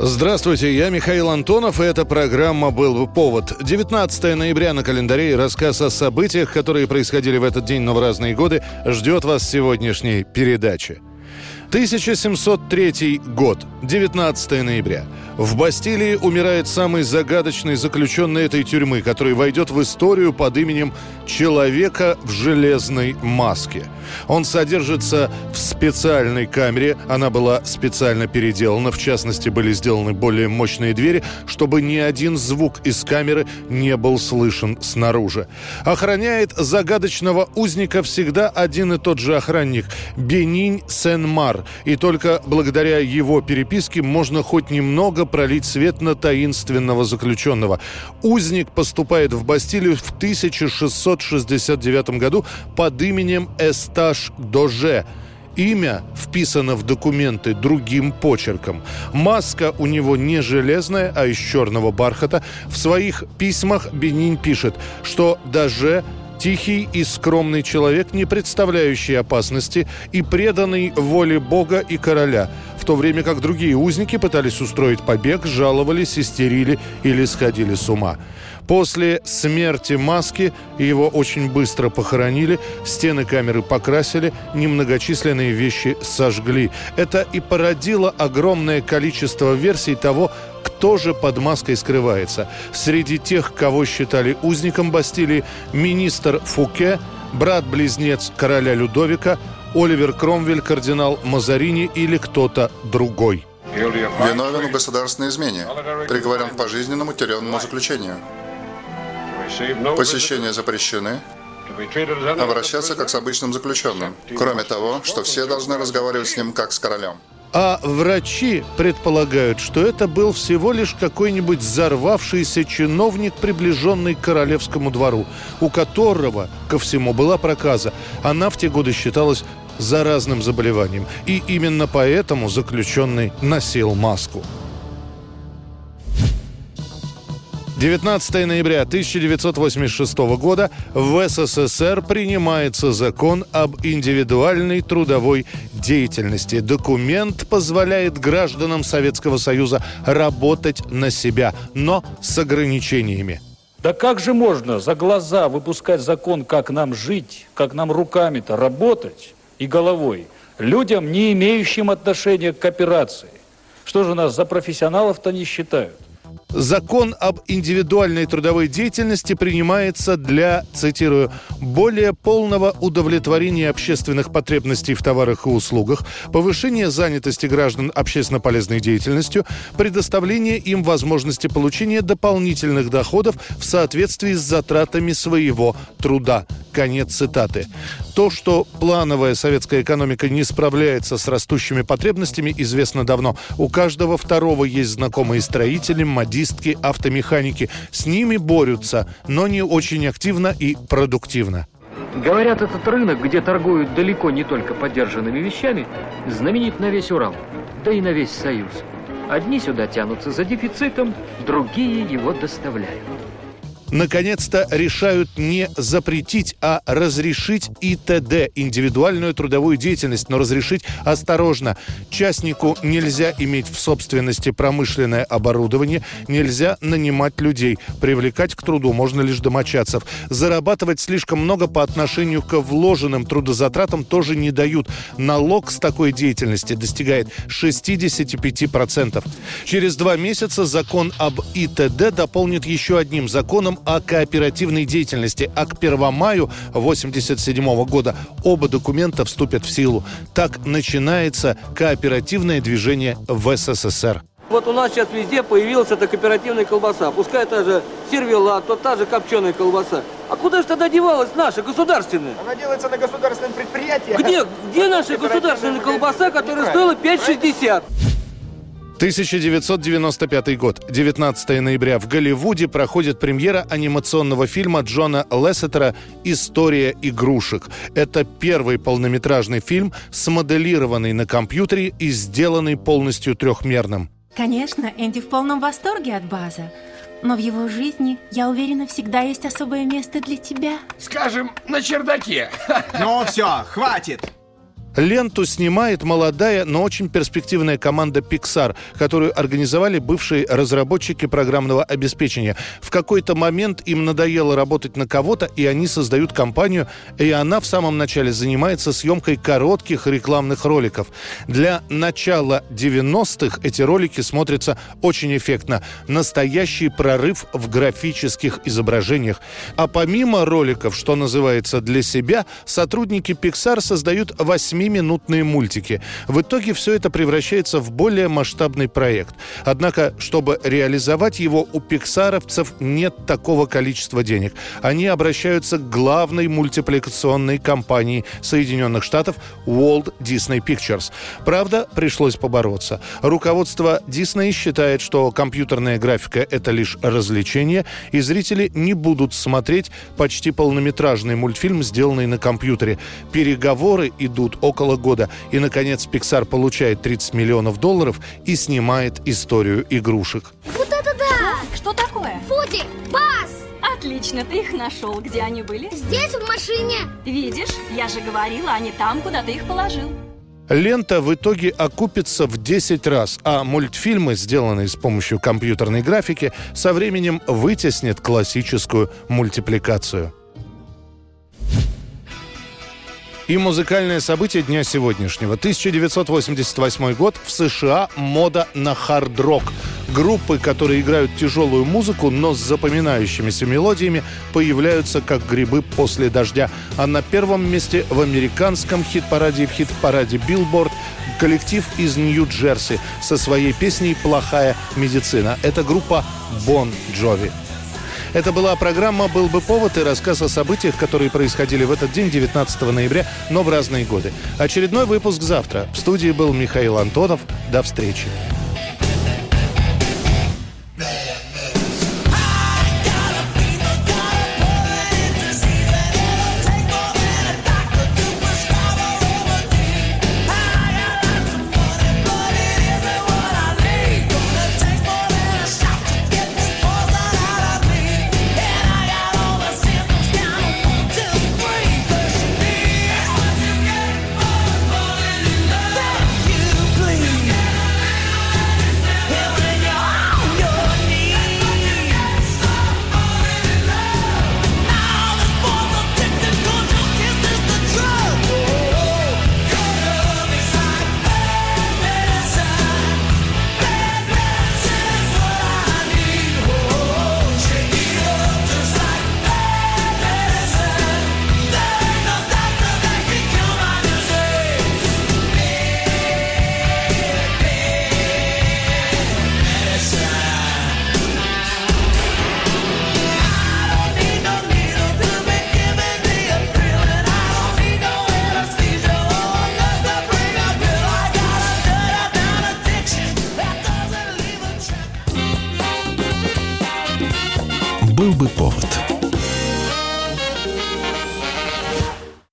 Здравствуйте, я Михаил Антонов, и эта программа «Был бы повод». 19 ноября на календаре и рассказ о событиях, которые происходили в этот день, но в разные годы, ждет вас сегодняшней передаче. 1703 год, 19 ноября. В Бастилии умирает самый загадочный заключенный этой тюрьмы, который войдет в историю под именем «Человека в железной маске». Он содержится в специальной камере. Она была специально переделана. В частности, были сделаны более мощные двери, чтобы ни один звук из камеры не был слышен снаружи. Охраняет загадочного узника всегда один и тот же охранник – Бенинь Сен-Мар. И только благодаря его переписке можно хоть немного пролить свет на таинственного заключенного. Узник поступает в Бастилию в 1669 году под именем Эсташ Доже. Имя вписано в документы другим почерком. Маска у него не железная, а из черного бархата. В своих письмах Бенин пишет, что даже Тихий и скромный человек, не представляющий опасности и преданный воле Бога и короля, в то время как другие узники пытались устроить побег, жаловались, истерили или сходили с ума. После смерти Маски его очень быстро похоронили, стены камеры покрасили, немногочисленные вещи сожгли. Это и породило огромное количество версий того, кто же под маской скрывается. Среди тех, кого считали узником Бастилии, министр Фуке, брат-близнец короля Людовика, Оливер Кромвель, кардинал Мазарини или кто-то другой. Виновен в государственной измене. Приговорен к пожизненному тюремному заключению. Посещения запрещены. Обращаться как с обычным заключенным. Кроме того, что все должны разговаривать с ним как с королем. А врачи предполагают, что это был всего лишь какой-нибудь взорвавшийся чиновник, приближенный к королевскому двору, у которого, ко всему, была проказа. Она в те годы считалась заразным заболеванием. И именно поэтому заключенный носил маску. 19 ноября 1986 года в СССР принимается закон об индивидуальной трудовой деятельности. Документ позволяет гражданам Советского Союза работать на себя, но с ограничениями. Да как же можно за глаза выпускать закон, как нам жить, как нам руками-то работать и головой, людям, не имеющим отношения к кооперации? Что же нас за профессионалов-то не считают? Закон об индивидуальной трудовой деятельности принимается для, цитирую, более полного удовлетворения общественных потребностей в товарах и услугах, повышения занятости граждан общественно полезной деятельностью, предоставления им возможности получения дополнительных доходов в соответствии с затратами своего труда. Конец цитаты. То, что плановая советская экономика не справляется с растущими потребностями, известно давно. У каждого второго есть знакомые строители, модистки, автомеханики. С ними борются, но не очень активно и продуктивно. Говорят, этот рынок, где торгуют далеко не только подержанными вещами, знаменит на весь Урал, да и на весь Союз. Одни сюда тянутся за дефицитом, другие его доставляют наконец-то решают не запретить, а разрешить ИТД, индивидуальную трудовую деятельность, но разрешить осторожно. Частнику нельзя иметь в собственности промышленное оборудование, нельзя нанимать людей, привлекать к труду можно лишь домочадцев. Зарабатывать слишком много по отношению к вложенным трудозатратам тоже не дают. Налог с такой деятельности достигает 65%. Через два месяца закон об ИТД дополнит еще одним законом о кооперативной деятельности. А к 1 маю 1987 года оба документа вступят в силу. Так начинается кооперативное движение в СССР. Вот у нас сейчас везде появилась эта кооперативная колбаса. Пускай та же сервела, то та же копченая колбаса. А куда же тогда девалась наша государственная? Она делается на государственном предприятии. Где, где наша государственная колбаса, которая стоила 5,60? 1995 год. 19 ноября в Голливуде проходит премьера анимационного фильма Джона Лессетера «История игрушек». Это первый полнометражный фильм, смоделированный на компьютере и сделанный полностью трехмерным. Конечно, Энди в полном восторге от База. Но в его жизни, я уверена, всегда есть особое место для тебя. Скажем, на чердаке. Ну все, хватит. Ленту снимает молодая, но очень перспективная команда Pixar, которую организовали бывшие разработчики программного обеспечения. В какой-то момент им надоело работать на кого-то, и они создают компанию, и она в самом начале занимается съемкой коротких рекламных роликов. Для начала 90-х эти ролики смотрятся очень эффектно. Настоящий прорыв в графических изображениях. А помимо роликов, что называется для себя, сотрудники Pixar создают 8 минутные мультики. В итоге все это превращается в более масштабный проект. Однако, чтобы реализовать его, у пиксаровцев нет такого количества денег. Они обращаются к главной мультипликационной компании Соединенных Штатов Walt Disney Pictures. Правда, пришлось побороться. Руководство Disney считает, что компьютерная графика – это лишь развлечение, и зрители не будут смотреть почти полнометражный мультфильм, сделанный на компьютере. Переговоры идут около около года. И, наконец, Pixar получает 30 миллионов долларов и снимает историю игрушек. Вот это да! Что такое? Фуди! Бас! Отлично, ты их нашел. Где они были? Здесь, в машине. Видишь, я же говорила, они там, куда ты их положил. Лента в итоге окупится в 10 раз, а мультфильмы, сделанные с помощью компьютерной графики, со временем вытеснят классическую мультипликацию. И музыкальное событие дня сегодняшнего. 1988 год. В США мода на хард-рок. Группы, которые играют тяжелую музыку, но с запоминающимися мелодиями, появляются как грибы после дождя. А на первом месте в американском хит-параде и в хит-параде Billboard коллектив из Нью-Джерси со своей песней «Плохая медицина». Это группа Bon Jovi. Это была программа «Был бы повод» и рассказ о событиях, которые происходили в этот день, 19 ноября, но в разные годы. Очередной выпуск завтра. В студии был Михаил Антонов. До встречи. Был бы повод.